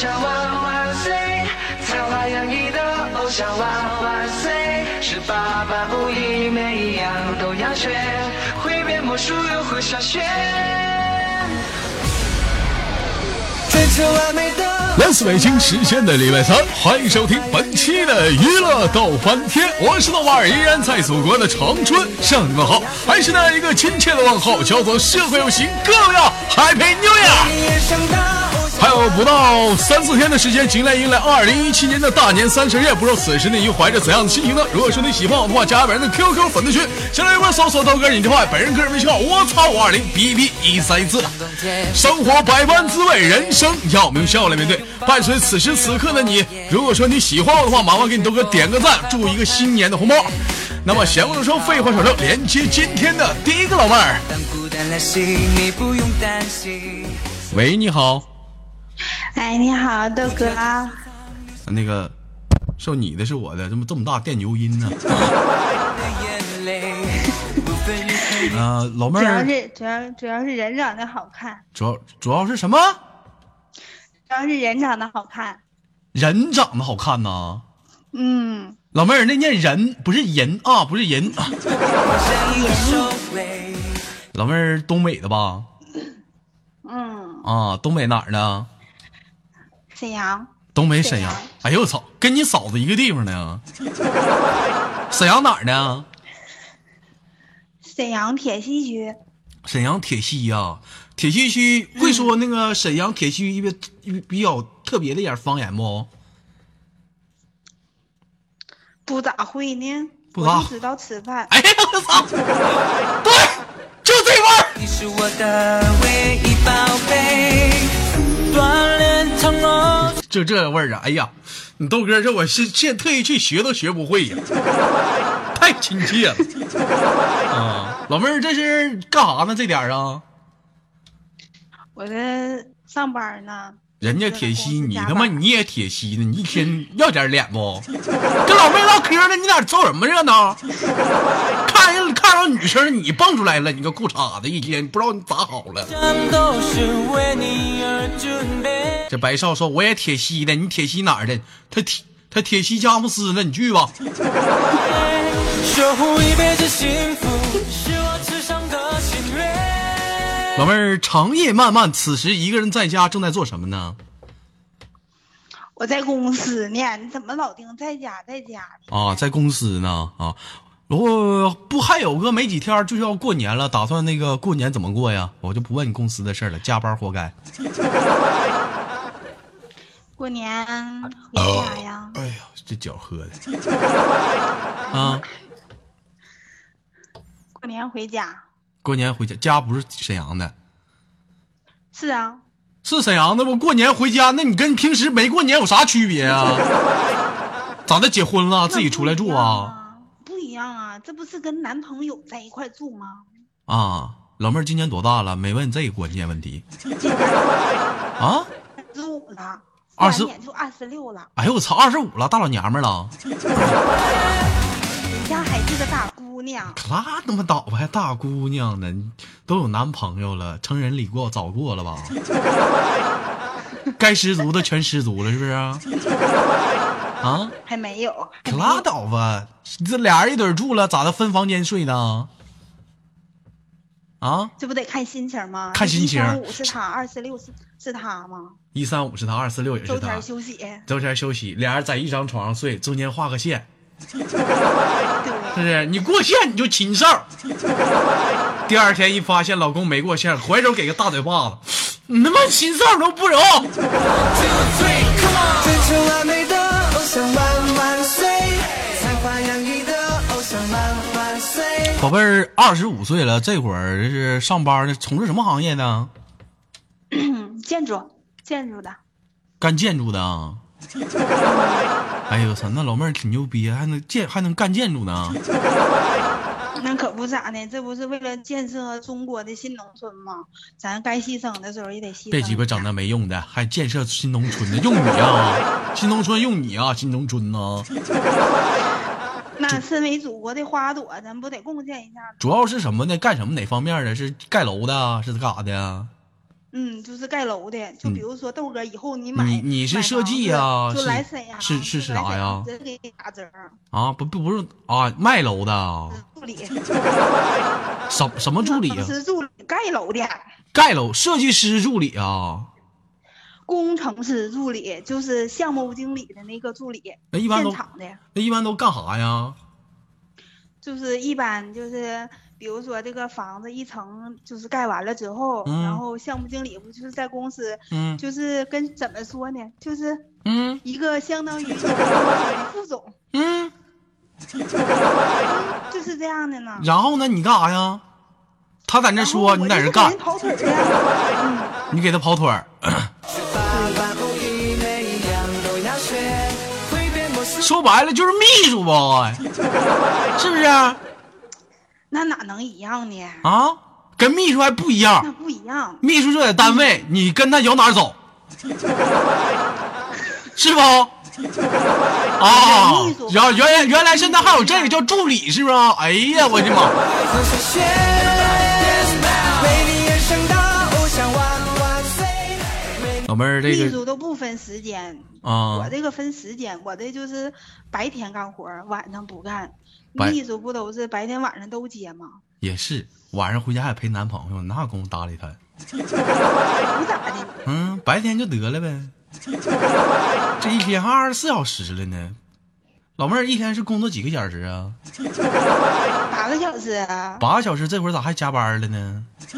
像万万岁，才华洋溢的偶像万万岁，十八般武艺每一样都要学，会变魔术又会下雪。来自北京时间的礼拜三，欢迎收听本期的娱乐逗翻天，我是豆瓣儿，依然在祖国的长春向你们好，还是那一个亲切的问候，叫做社会有型各位啊，Happy New Year！还有不到三四天的时间，迎来迎来二零一七年的大年三十夜，不知道此时呢又怀着怎样的心情呢？如果说你喜欢我的话，加本人的 QQ 粉丝群，先来一波搜索豆哥你的话，本人个人微信号我操五二零 B B 一三一四。生活百般滋味，人生要我们用笑来面对。伴随此时此刻的你，如果说你喜欢我的话，麻烦给你豆哥点个赞，祝一个新年的红包。那么闲话少说，废话少说，连接今天的第一个老妹儿。喂，你好。哎，你好，豆哥。那个，是你的，是我的，怎么这么大电牛音呢？啊，老妹儿。主要是主要主要是人长得好看。主要主要是什么？主要是人长得好看。人长得好看呐？嗯。老妹儿，那念人不是人啊，不是人。老妹儿，东北的吧？嗯。啊，东北哪儿的？沈阳，东北沈阳。哎呦我操，跟你嫂子一个地方呢。沈阳哪儿呢？沈阳铁西区。沈阳铁西呀，铁西区会说那个沈阳铁西一比比较特别的一点方言不？不咋会呢，不咋知道吃饭。哎呀我操！对，就这味儿。就这味儿啊！哎呀，你豆哥这我现现特意去学都学不会呀，太亲切了啊！老妹儿这是干啥呢？这点儿啊？我这上班呢。人家铁西，你他妈你也铁西呢？你一天要点脸不？跟老妹唠嗑呢，你俩凑什么热闹？看人看着女生你蹦出来了，你个裤衩子一天不知道你咋好了。这白少说我也铁西的，你铁西哪儿的？他铁他铁西佳木斯的，你去吧。老妹儿，长夜漫漫，此时一个人在家，正在做什么呢？我在公司呢，你怎么老盯在家在家呢？啊，在公司呢啊！我不还有个没几天就要过年了，打算那个过年怎么过呀？我就不问你公司的事了，加班活该。过年回家呀？哎呀，这酒喝的啊！过年回家。过年回家，家不是沈阳的，是啊，是沈阳的不？过年回家，那你跟平时没过年有啥区别啊？咋的？结婚了，自己出来住啊？不一样啊，这不是跟男朋友在一块住吗？啊，老妹儿今年多大了？没问这个关键问题。啊？二十五了，二十就二十六了。哎呦我操，二十五了，大老娘们了。家还是个大姑娘，可拉他妈倒吧，还大姑娘呢？都有男朋友了，成人礼过早过了吧？该失足的全失足了，是不是？啊？还没有？可拉倒吧！这俩人一堆住了，咋的？分房间睡呢？啊？这不得看心情吗？看心情。一三五是他，二四六是是他吗？一三五是他，二四六也是他。周天休息。周天休息，俩人在一张床上睡，中间画个线。是不是？你过线你就禽兽。第二天一发现老公没过线，回手给个大嘴巴子，你他妈禽兽都不容。宝贝儿，二十五岁了，这会儿是上班呢，从事什么行业呢？建筑，建筑的。干建筑的啊。哎呦我操，那老妹儿挺牛逼，还能建还能干建筑呢。那可不咋的，这不是为了建设中国的新农村吗？咱该牺牲的时候也得牺牲。别鸡巴整那没用的，还建设新农村呢？用你啊，新农村用你啊，新农村呢？那身为祖国的花朵，咱不得贡献一下？主要是什么呢？干什么哪方面的？是盖楼的？是干啥的？嗯，就是盖楼的，就比如说豆哥以后你买你你是设计呀就是来沈阳，是是是啥呀给你打折，啊，不不不是啊，卖楼的啊，助理，什什么助理啊？师助理盖楼的，盖楼设计师助理啊？工程师助理就是项目经理的那个助理，那一般都现场的，那一般都干啥呀？就是一般就是比如说这个房子一层就是盖完了之后，嗯然后项目经理不就是在公司，嗯就是跟怎么说呢，就是嗯一个相当于 副总，嗯，就是这样的呢。然后呢？你干啥呀？他在那说，你在这干。你给他跑腿儿。说白了就是秘书吧，是不是？那哪能一样呢？啊，跟秘书还不一样那。不一样。秘书就在单位，你跟他摇哪儿走，是不？啊原来原来现在还有这个叫助理，是不是？哎呀，我的妈！秘书都不分时间，啊我，这个分时间，我这就是白天干活，晚上不干。秘书不都是白天晚上都接吗？也是晚上回家还陪男朋友，哪有功夫搭理他？不咋的，嗯，白天就得了呗。这一天还二十四小时了呢。老妹儿一天是工作几个小时啊？八个小时啊。八个小时，这会儿咋还加班了呢？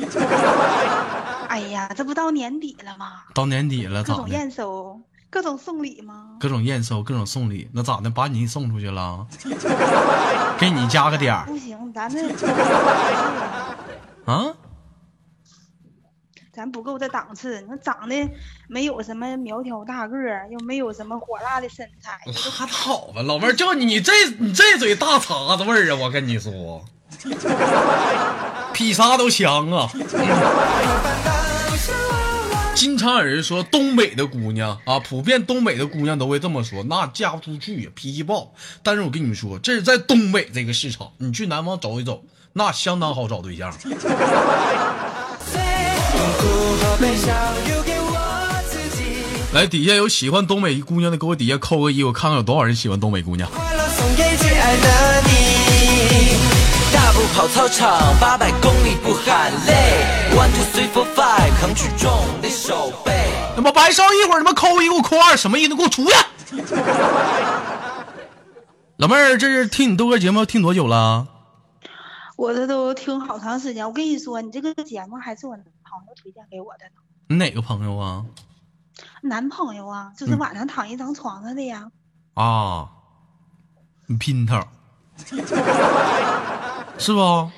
哎呀，这不到年底了吗？到年底了，咋？各种验收，各种送礼吗？各种验收，各种送礼，那咋的？把你送出去了？给你加个点儿不行，咱这啊？咱不够这档次。那长得没有什么苗条大个儿，又没有什么火辣的身材，拉倒吧，老妹儿，就你这你这嘴大碴子味儿啊！我跟你说，比啥都强啊！经常有人说东北的姑娘啊，普遍东北的姑娘都会这么说，那嫁不出去，脾气暴。但是我跟你们说，这是在东北这个市场，你去南方走一走，那相当好找对象。来，底下有喜欢东北姑娘的，给我底下扣个一，我看看有多少人喜欢东北姑娘。快乐送给最爱的跑操场，八百公里不喊累。One two three four five，扛举重的手背。他妈白少一会儿，他妈扣一给我扣二，什么意思？给我出去！老妹儿，这是听你豆哥节目听多久了？我这都听好长时间。我跟你说，你这个节目还是我男朋友推荐给我的呢。你哪个朋友啊？男朋友啊，就是晚上躺一张床上的呀。啊，你姘头，是不？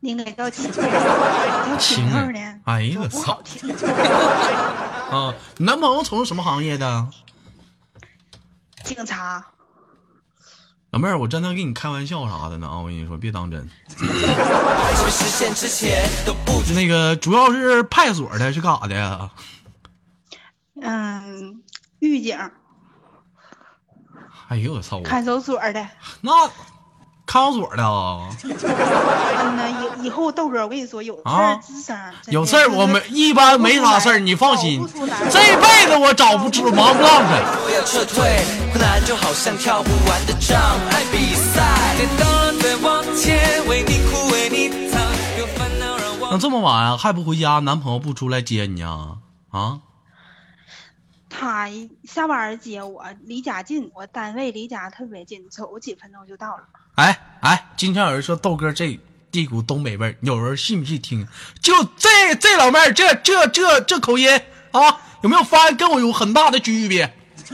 你应该叫情人，叫情情人人呢？哎呀我多不好听。啊，你男朋友从事什么行业的？警察，老妹儿，我真的跟你开玩笑啥的呢啊！我跟你说，别当真。没实现之前都不准。那个主要是派出所的，是干啥的呀？嗯，狱警，哎呦我操！看守所的。那看守所的啊，嗯呐，以以后豆哥，我跟你说，有事啊儿吱声。有事儿我没一般没啥事儿，你放心这辈子我找不出忙不浪他。不要撤退，困难就好像跳不完的障碍比赛。跌倒了再往前，为你哭为你疼，有烦恼让那我。这么晚啊还不回家，男朋友不出来接你啊？啊？他下班接我，离家近，我单位离家特别近，走几分钟就到了。哎哎，经常有人说豆哥这这股东北味儿，有人信不信听？就这这老妹儿，这这这这口音啊，有没有发现跟我有很大的区别？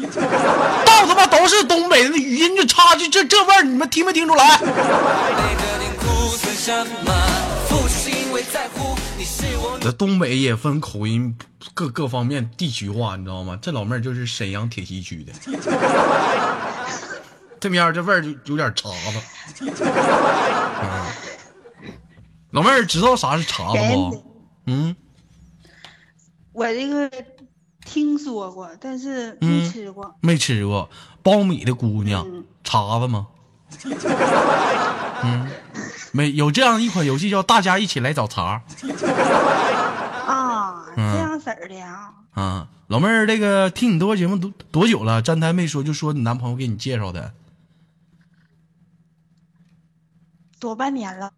到他妈都是东北的那语音，就差距这这味儿，你们听没听出来？这东北也分口音，各各方面地区化，你知道吗？这老妹儿就是沈阳铁西区的，这面儿这味儿就有点碴子。嗯，老妹儿知道啥是碴子不？嗯，我这个听说过，但是没嗯吃过。没吃过苞米的姑娘嗯碴子吗？嗯，没有这样一款游戏叫《大家一起来找茬》。啊这样式儿的呀。啊，老妹儿，这个听你多节目多多久了？站台没说，就说你男朋友给你介绍的，多半年了，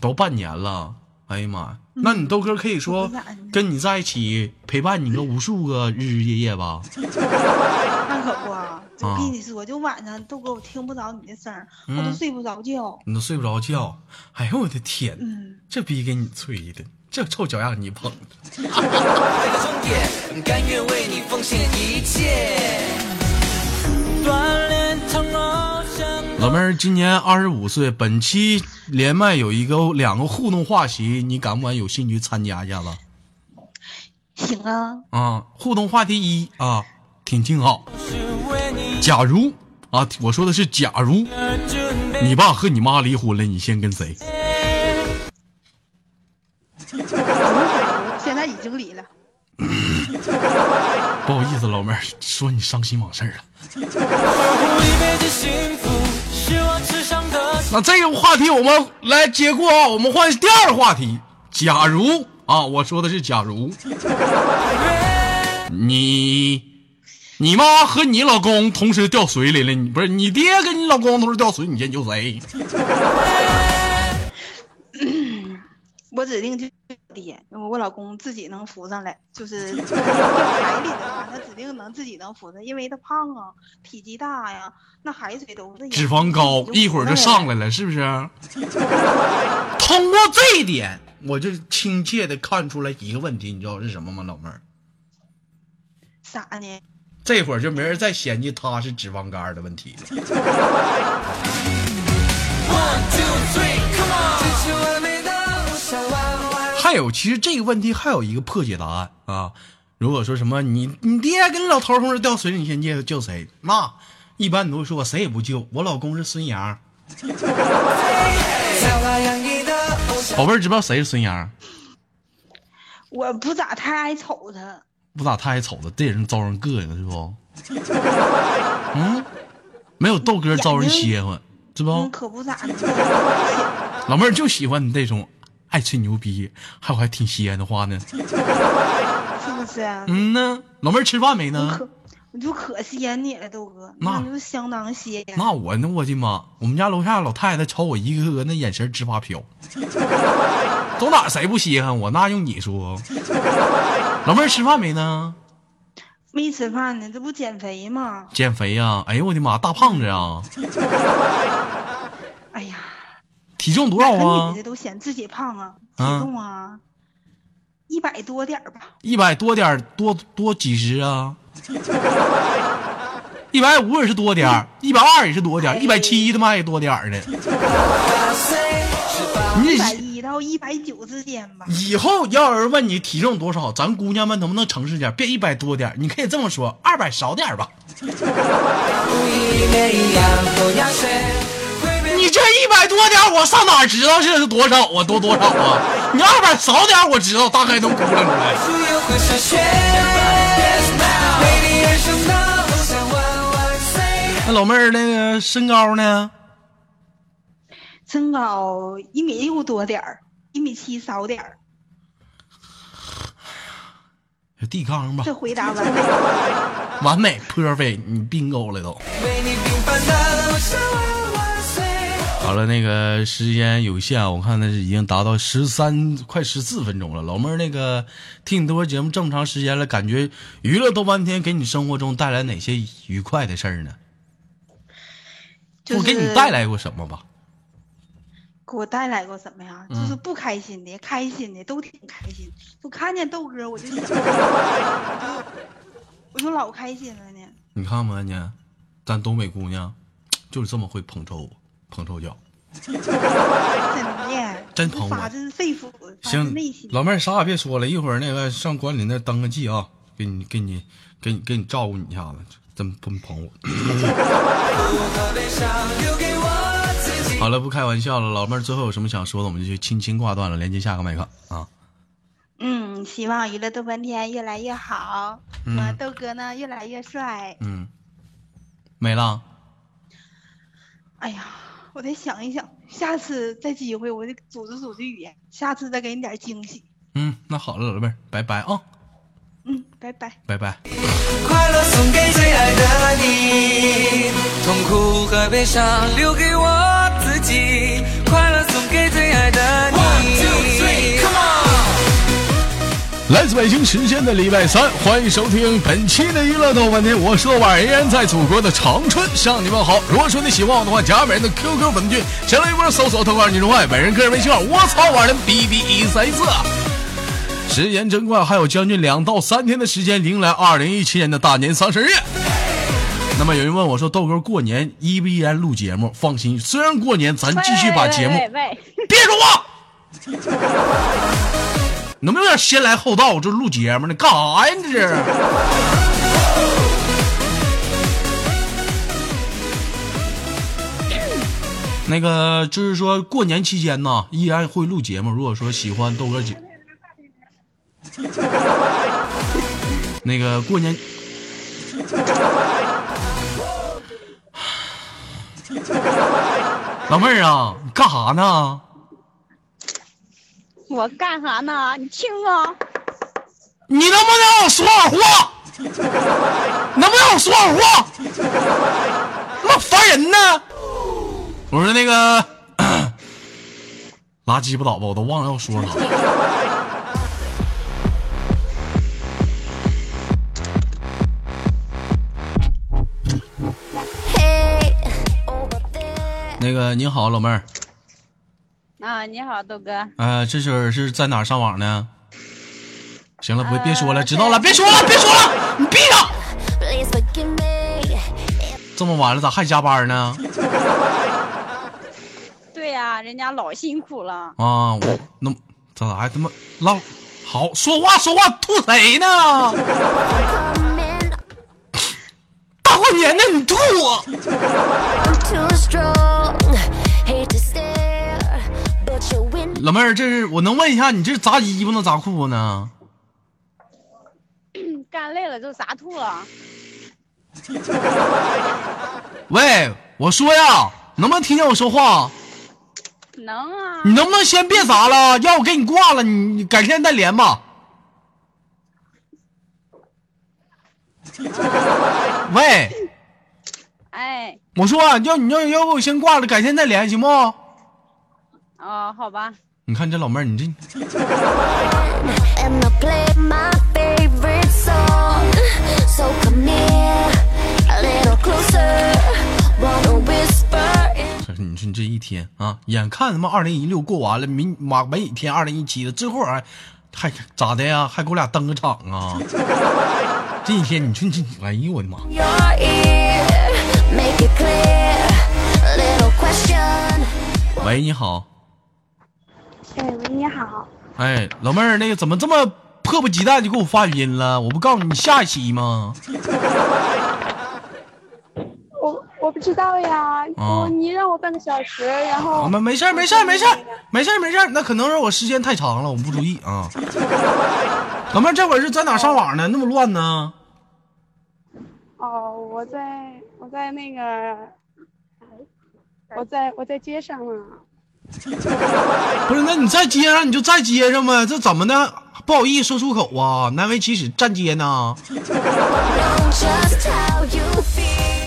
都半年了。哎呀妈呀，那你豆哥可以说跟你在一起陪伴你个无数个日日夜夜吧？那可不啊。我啊跟你说，就晚上豆哥我听不着你的声儿，我都嗯睡不着觉。你都睡不着觉。哎呦我的天，嗯，这逼给你吹的，这臭脚丫你捧的。为 了终点，甘愿为你奉献一切。老妹儿今年二十五岁，本期连麦有一个两个互动话题，你敢不敢有兴趣参加一下子？行啊，啊，互动话题一啊，挺听好。假如啊，我说的是假如。你爸和你妈离婚了，你先跟谁？现在已经离了。不好意思，老妹儿，说你伤心往事了。那这个话题我们来接过啊，我们换第二个话题。假如啊，我说的是假如，你你妈和你老公同时掉水里了，你不是你爹跟你老公同时掉水，你先救谁？我指定就爹，因为我老公自己能浮上来，就是掉海里的话，他指定能自己能浮上，因为他胖啊，体积大呀，那海水都是脂肪高，一会儿就上来来了，是不是？通过这一点，我就亲切的看出来一个问题，你知道是什么吗，老妹儿？啥呢？这会儿就没人再嫌弃他是脂肪肝的问题了。One two three come on，有，其实这个问题还有一个破解答案啊。如果说什么你你爹跟老头同时掉水里，你先救救谁？那一般你都会说我谁也不救，我老公是孙杨。宝贝儿，知不知道谁是孙杨？我不咋太爱瞅他，不咋太爱瞅他，这人招人膈应，是不？嗯，没有豆哥招人歇乎，是不？嗯，可不咋的。老妹儿就喜欢你这种爱吹牛逼，还有还挺西安的话呢。是不是？嗯呢，老妹儿吃饭没呢？可我就可吸引你了，豆哥，那那就相当吸引。那我那我的妈！我们家楼下老太太瞅我一个个那眼神直发飘，走哪谁不稀罕我？那用你说？老妹儿吃饭没呢？没吃饭呢，这不减肥吗？减肥呀、哎呦我的妈，大胖子啊！体重多少啊女？的都嫌自己胖啊，体啊重啊，一百多点儿吧。一百多点儿多多几十啊？一百五也是多点儿，一百二也是多点儿，一百七他妈也多点儿呢。你一百一到一百九之间吧。以后要有人问你体重多少，咱姑娘们能不能诚实点，别一百多点儿，你可以这么说，二百少点儿吧。一百多点，我上哪知道这是多少啊？多多少啊？你二百少点，我知道，大概能估量出来。那老妹儿那个身高呢？身高一米六多点儿，一米七少点儿。地缸吧这，回答完美。完美 perfect，你 bingo 了都。好了，那个时间有限，我看那是已经达到十三快十四分钟了。老妹儿，那个听你多节目这么长时间了，感觉娱乐豆半天给你生活中带来哪些愉快的事儿呢？就是我给你带来过什么吧？给我带来过什么呀？嗯就是不开心的、开心的都挺开心。就看见豆哥，我就想，我就老开心了呢。你看吧，你，咱东北姑娘就是这么会捧臭捧臭脚。真的，真捧我行。，老妹儿啥也别说了，一会儿那个上管理那登个记啊，给你给你给你给你照顾你一下子，真不捧我。好了，不开玩笑了，老妹儿最后有什么想说的，我们就去轻轻挂断了，连接下个麦克啊。嗯，希望娱乐豆瓣天越来越好，嗯我豆哥呢越来越帅。嗯，没了。哎呀，我得想一想，下次再机会我得组织组织语言，下次再给你点惊喜。嗯，那好了，老妹儿，拜拜啊。嗯拜拜。拜拜。快乐送给最爱的你，痛苦和悲伤留给我自己。快乐送给最爱的你。来自北京时间的礼拜三，欢迎收听本期的娱乐豆瓣天，我是豆瓣，依然在祖国的长春向你们好。如果说你喜欢我的话，加本人的 QQ 粉丝群，前来一波搜索豆瓣女中外，本人个人微信号我操玩的 B B 一三一四。时间真快，还有将近两到三天的时间，迎来二零一七年的大年三十日。那么有人问我说：“豆哥过年依不依然录节目？”放心，虽然过年，咱继续把节目。别说话！能不能有点先来后到？这录节目呢，干啥呀？你这是？那个就是说过年期间呢，依然会录节目。如果说喜欢豆哥姐，那个过年，老妹儿啊，你干啥呢？我干啥呢？你听啊！你能不能让我说会儿话？能不能让我说会儿话？他妈烦人呢！我说那个拉鸡巴倒吧，我都忘了要说啥。那个你好，老妹儿，啊，你好，豆哥。呃，这是是在哪上网呢？行了，别别说了，呃知道了，别说了，别说了，你闭上！这么晚了，咋还加班呢？对呀、人家老辛苦了。啊，我那这咋还他妈唠？好，说话说话，吐谁呢？大过年的你吐我！老妹儿，这是我能问一下，你这是砸衣服呢，砸裤子呢？干累了就砸吐了。喂，我说呀，能不能听见我说话？能啊。你能不能先别砸了？要我给你挂了，你你改天再连吧。喂，哎，我说啊要你要要不我先挂了，改天再连行不？啊、好吧。你看这老妹儿，你这。你说你这一天啊，眼看他妈二零一六过完了，明马没几天二零一七了，之后还还咋的呀？还给我俩登个场啊？这一天你说你，哎呦我的妈！喂，你好。哎，喂，你好，哎，老妹儿，那个怎么这么迫不及待就给我发语音了？我不告诉你下一期吗？我我不知道呀，啊你让我半个小时，然后啊，没没事没事没事没事没事，那可能是我时间太长了，我不注意啊。老妹儿，这会儿是在哪上网呢？那么乱呢？哦，我在我在那个，我在我在街上呢，不是，那你在街上你就在街上呗，这怎么的？不好意思说出口啊，难为启齿站街呢。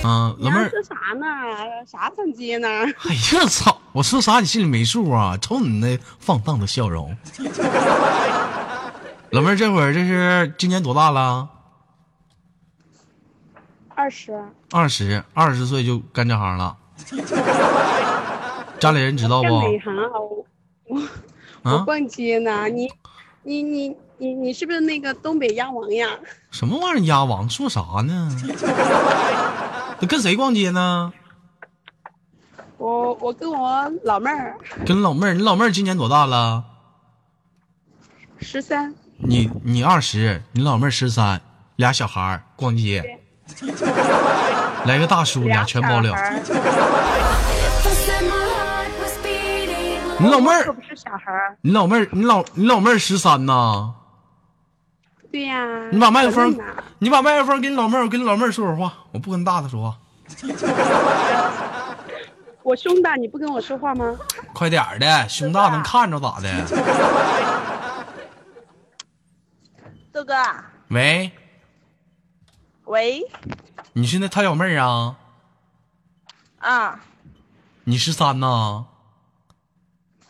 啊，老妹儿，说啥呢？啥站街呢？哎呀操！我说啥你心里没数啊？瞅你那放荡的笑容。老妹儿，这会儿这是今年多大了？二十，二十，二十岁就干这行了。家里人知道不？我我？逛街呢，你你你你你是不是那个东北鸭王呀？什么玩意儿鸭王？说啥呢？你跟谁逛街呢？我我跟我老妹儿跟老妹儿。你老妹儿今年多大了？十三，你你二十，你老妹儿十三，俩小孩儿逛街，来个大叔，俩全包了你老妹儿，可不是小孩儿，你老妹儿，你老你老妹儿十三呐？对呀。你把麦克风你把麦克风给你老妹儿，我跟你老妹儿说会儿话，我不跟大的说话，我胸大，你不跟我说话吗？快点儿的，胸大能看着咋的？豆哥，喂，喂你是那他小妹儿啊？啊你十三呐？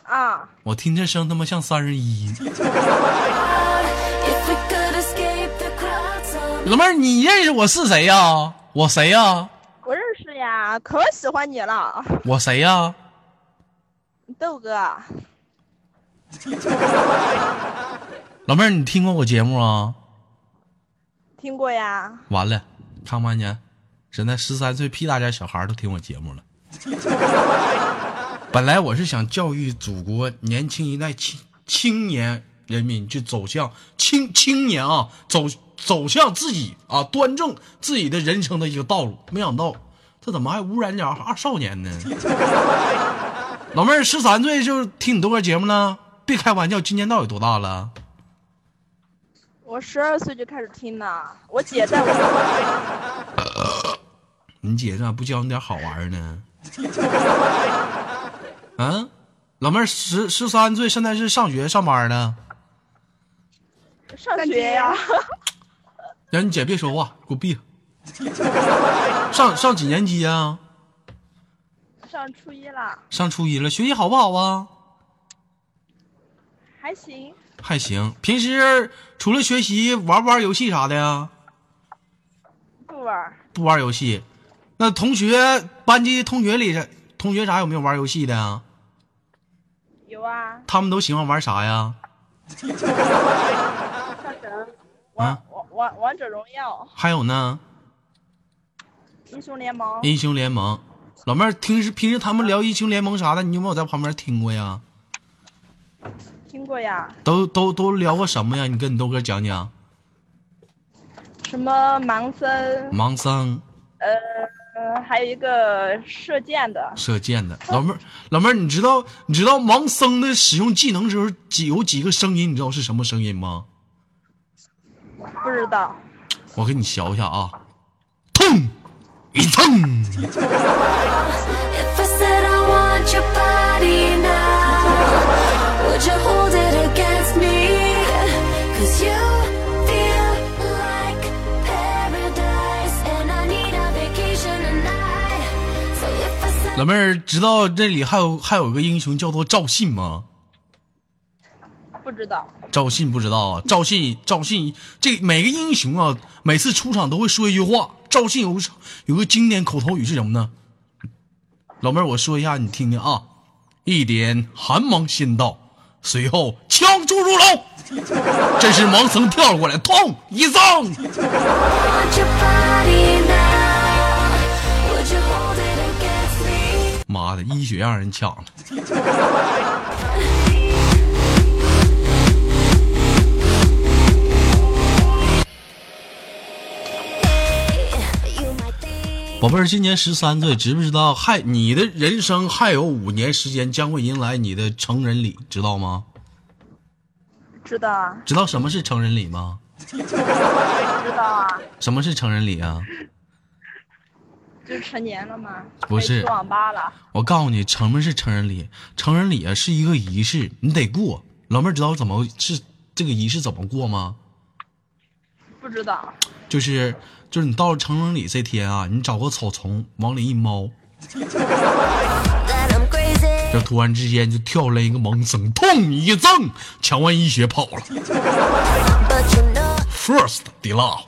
啊，我听这声他妈像三十一。老妹儿，你认识我是谁呀、我谁呀、我认识呀，可喜欢你了，我谁呀、豆哥。老妹儿，你听过我节目啊？听过呀，完了，看不看见？现在十三岁屁大点小孩都听我节目了。本来我是想教育祖国年轻一代青青年人民去走向青青年啊，走走向自己啊，端正自己的人生的一个道路。没想到这怎么还污染点二少年呢？老妹儿十三岁就听你豆哥节目了？别开玩笑，今年到底多大了？我十二岁就开始听了，我姐在我 你姐咋不教你点好玩儿呢？啊，老妹儿十十三岁，现在是上学上班呢。上学呀，让 你姐别说话，给我闭。上上几年级呀、上初一了，上初一了，学习好不好啊？还行，还行。平时除了学习，玩不玩游戏啥的呀？不玩，不玩游戏。那同学班级同学里，同学啥有没有玩游戏的呀？有啊，他们都喜欢玩啥呀？王啊王王王者荣耀，还有呢？英雄联盟，英雄联盟，老妹儿，平时平时他们聊英雄联盟啥的，你有没有在旁边听过呀？听过呀，都都都聊过什么呀？你跟你豆哥讲讲。什么盲僧，盲僧呃，还有一个射箭的，射箭的，老妹儿，老妹儿，你知道你知道盲僧的使用技能时候几有几个声音？你知道是什么声音吗？不知道，我给你学一下啊，痛，一蹭，老妹儿，知道这里还有还有个英雄叫做赵信吗？不知道，赵信不知道啊，赵信，赵信，这每个英雄啊，每次出场都会说一句话。赵信有个有个经典口头语是什么呢？老妹儿，我说一下，你听听啊。一点寒芒先到，随后枪出如龙。这时盲僧跳了过来，痛一赠。妈的，医学让人抢了。宝贝儿，今年十三岁，知不知道还你的人生还有五年时间将会迎来你的成人礼，知道吗？知道啊，知道什么是成人礼吗？知道啊，什么是成人礼啊？就是成年了吗，不是去网吧了，我告诉你，什么是成人礼？成人礼啊是一个仪式，你得过。老妹儿知道怎么是这个仪式怎么过吗？不知道，就是就是你到了成人礼这天啊，你找个草丛往里一猫 I'm. 就突然之间就跳出来一个盲僧，痛一赠，抢完一血跑了。But you know First d e l a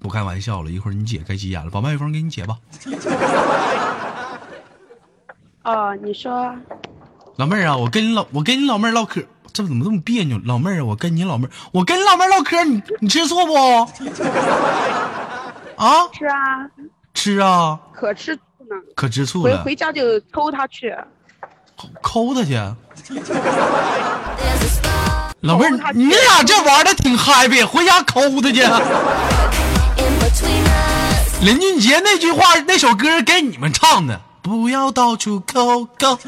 不开玩笑了，一会儿你姐该急眼了，把麦克风给你姐吧。哦，你说老妹儿啊，我跟你老我跟你老妹儿唠嗑，这怎么这么别扭？老妹儿啊，我跟你老妹儿，我跟你老妹儿唠嗑，你你吃醋不？啊，吃啊，吃啊，可吃醋呢。可吃醋回了，回家就抠他去。抠他去。老妹儿，你俩这玩的挺 happy，回家抠他去。林俊杰那句话，那首歌给你们唱的，不要到处抠抠。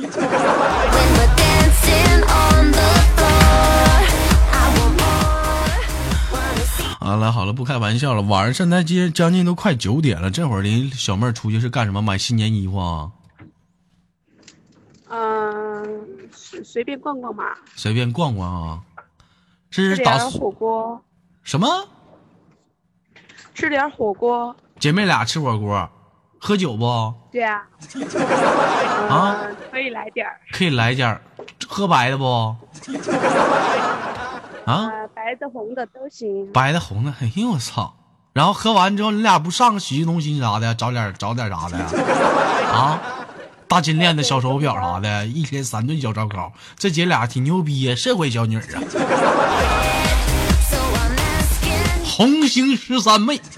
好了好了，不开玩笑了，晚上现在接将近都快九点了，这会儿林小妹儿出去是干什么？买新年衣服啊？嗯，随随便逛逛吧，随便逛逛啊。吃是打点火锅，什么？吃点火锅。姐妹俩吃火锅，喝酒不？对啊，可以来点儿，可以来点儿，喝白的不？啊，呃，白的、红的都行。白的红的，哎呦我操！然后喝完之后，你俩不上个洗浴中心啥的，找点找点啥的呀？啊，大金链子、小手表啥的，一天三顿小烧烤，这姐俩挺牛逼呀，社会小女儿啊红星十三妹。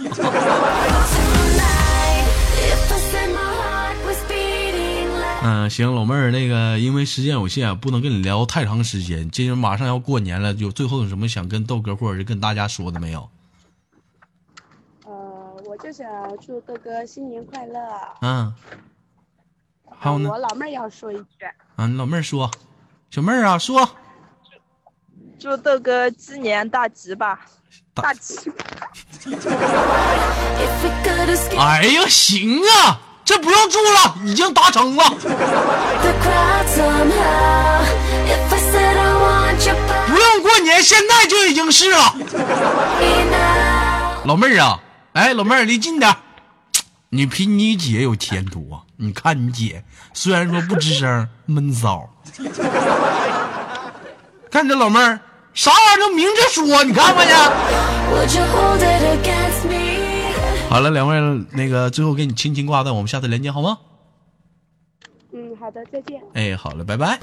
嗯，行，老妹儿，那个因为时间有限，不能跟你聊太长时间。今天马上要过年了，有最后有什么想跟豆哥或者是跟大家说的没有？呃，我就想祝豆哥新年快乐。嗯，还有呢我？老妹儿要说一句，啊，你老妹儿说，小妹儿啊，说，祝豆哥鸡年大吉吧！大大吉。哎呀，行啊，这不用祝了，已经达成了不用过年，现在就已经是了。老妹儿啊，哎，老妹儿离近点儿，你比你姐有前途啊！你看你姐，虽然说不吱声，闷骚。看这老妹儿，啥玩意儿都明着说，你看看去。好了，两位那个最后给你轻轻挂断，我们下次连接好吗？嗯，好的，再见。哎，好了，拜拜。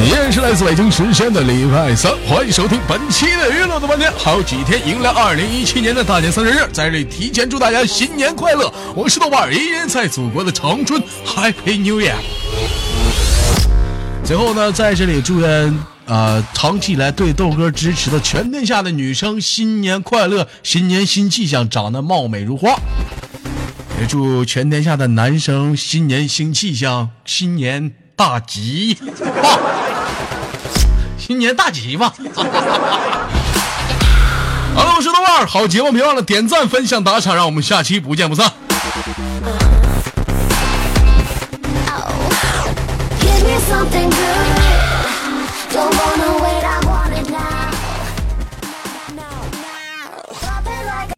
依然是来自北京时间的礼拜三，欢迎收听本期的娱乐的半天。还有几天迎来二零一七年的大年三十日，在这里提前祝大家新年快乐！我是豆瓣，依然在祖国的长春，Happy New Year！最后呢，在这里祝愿呃长期以来对豆哥支持的全天下的女生新年快乐，新年新气象，长得貌美如花。也祝全天下的男生新年新气象，新年大吉吧！新年大吉吧！好了，我是豆瓣，好节目别忘了点赞、分享、打赏，让我们下期不见不散。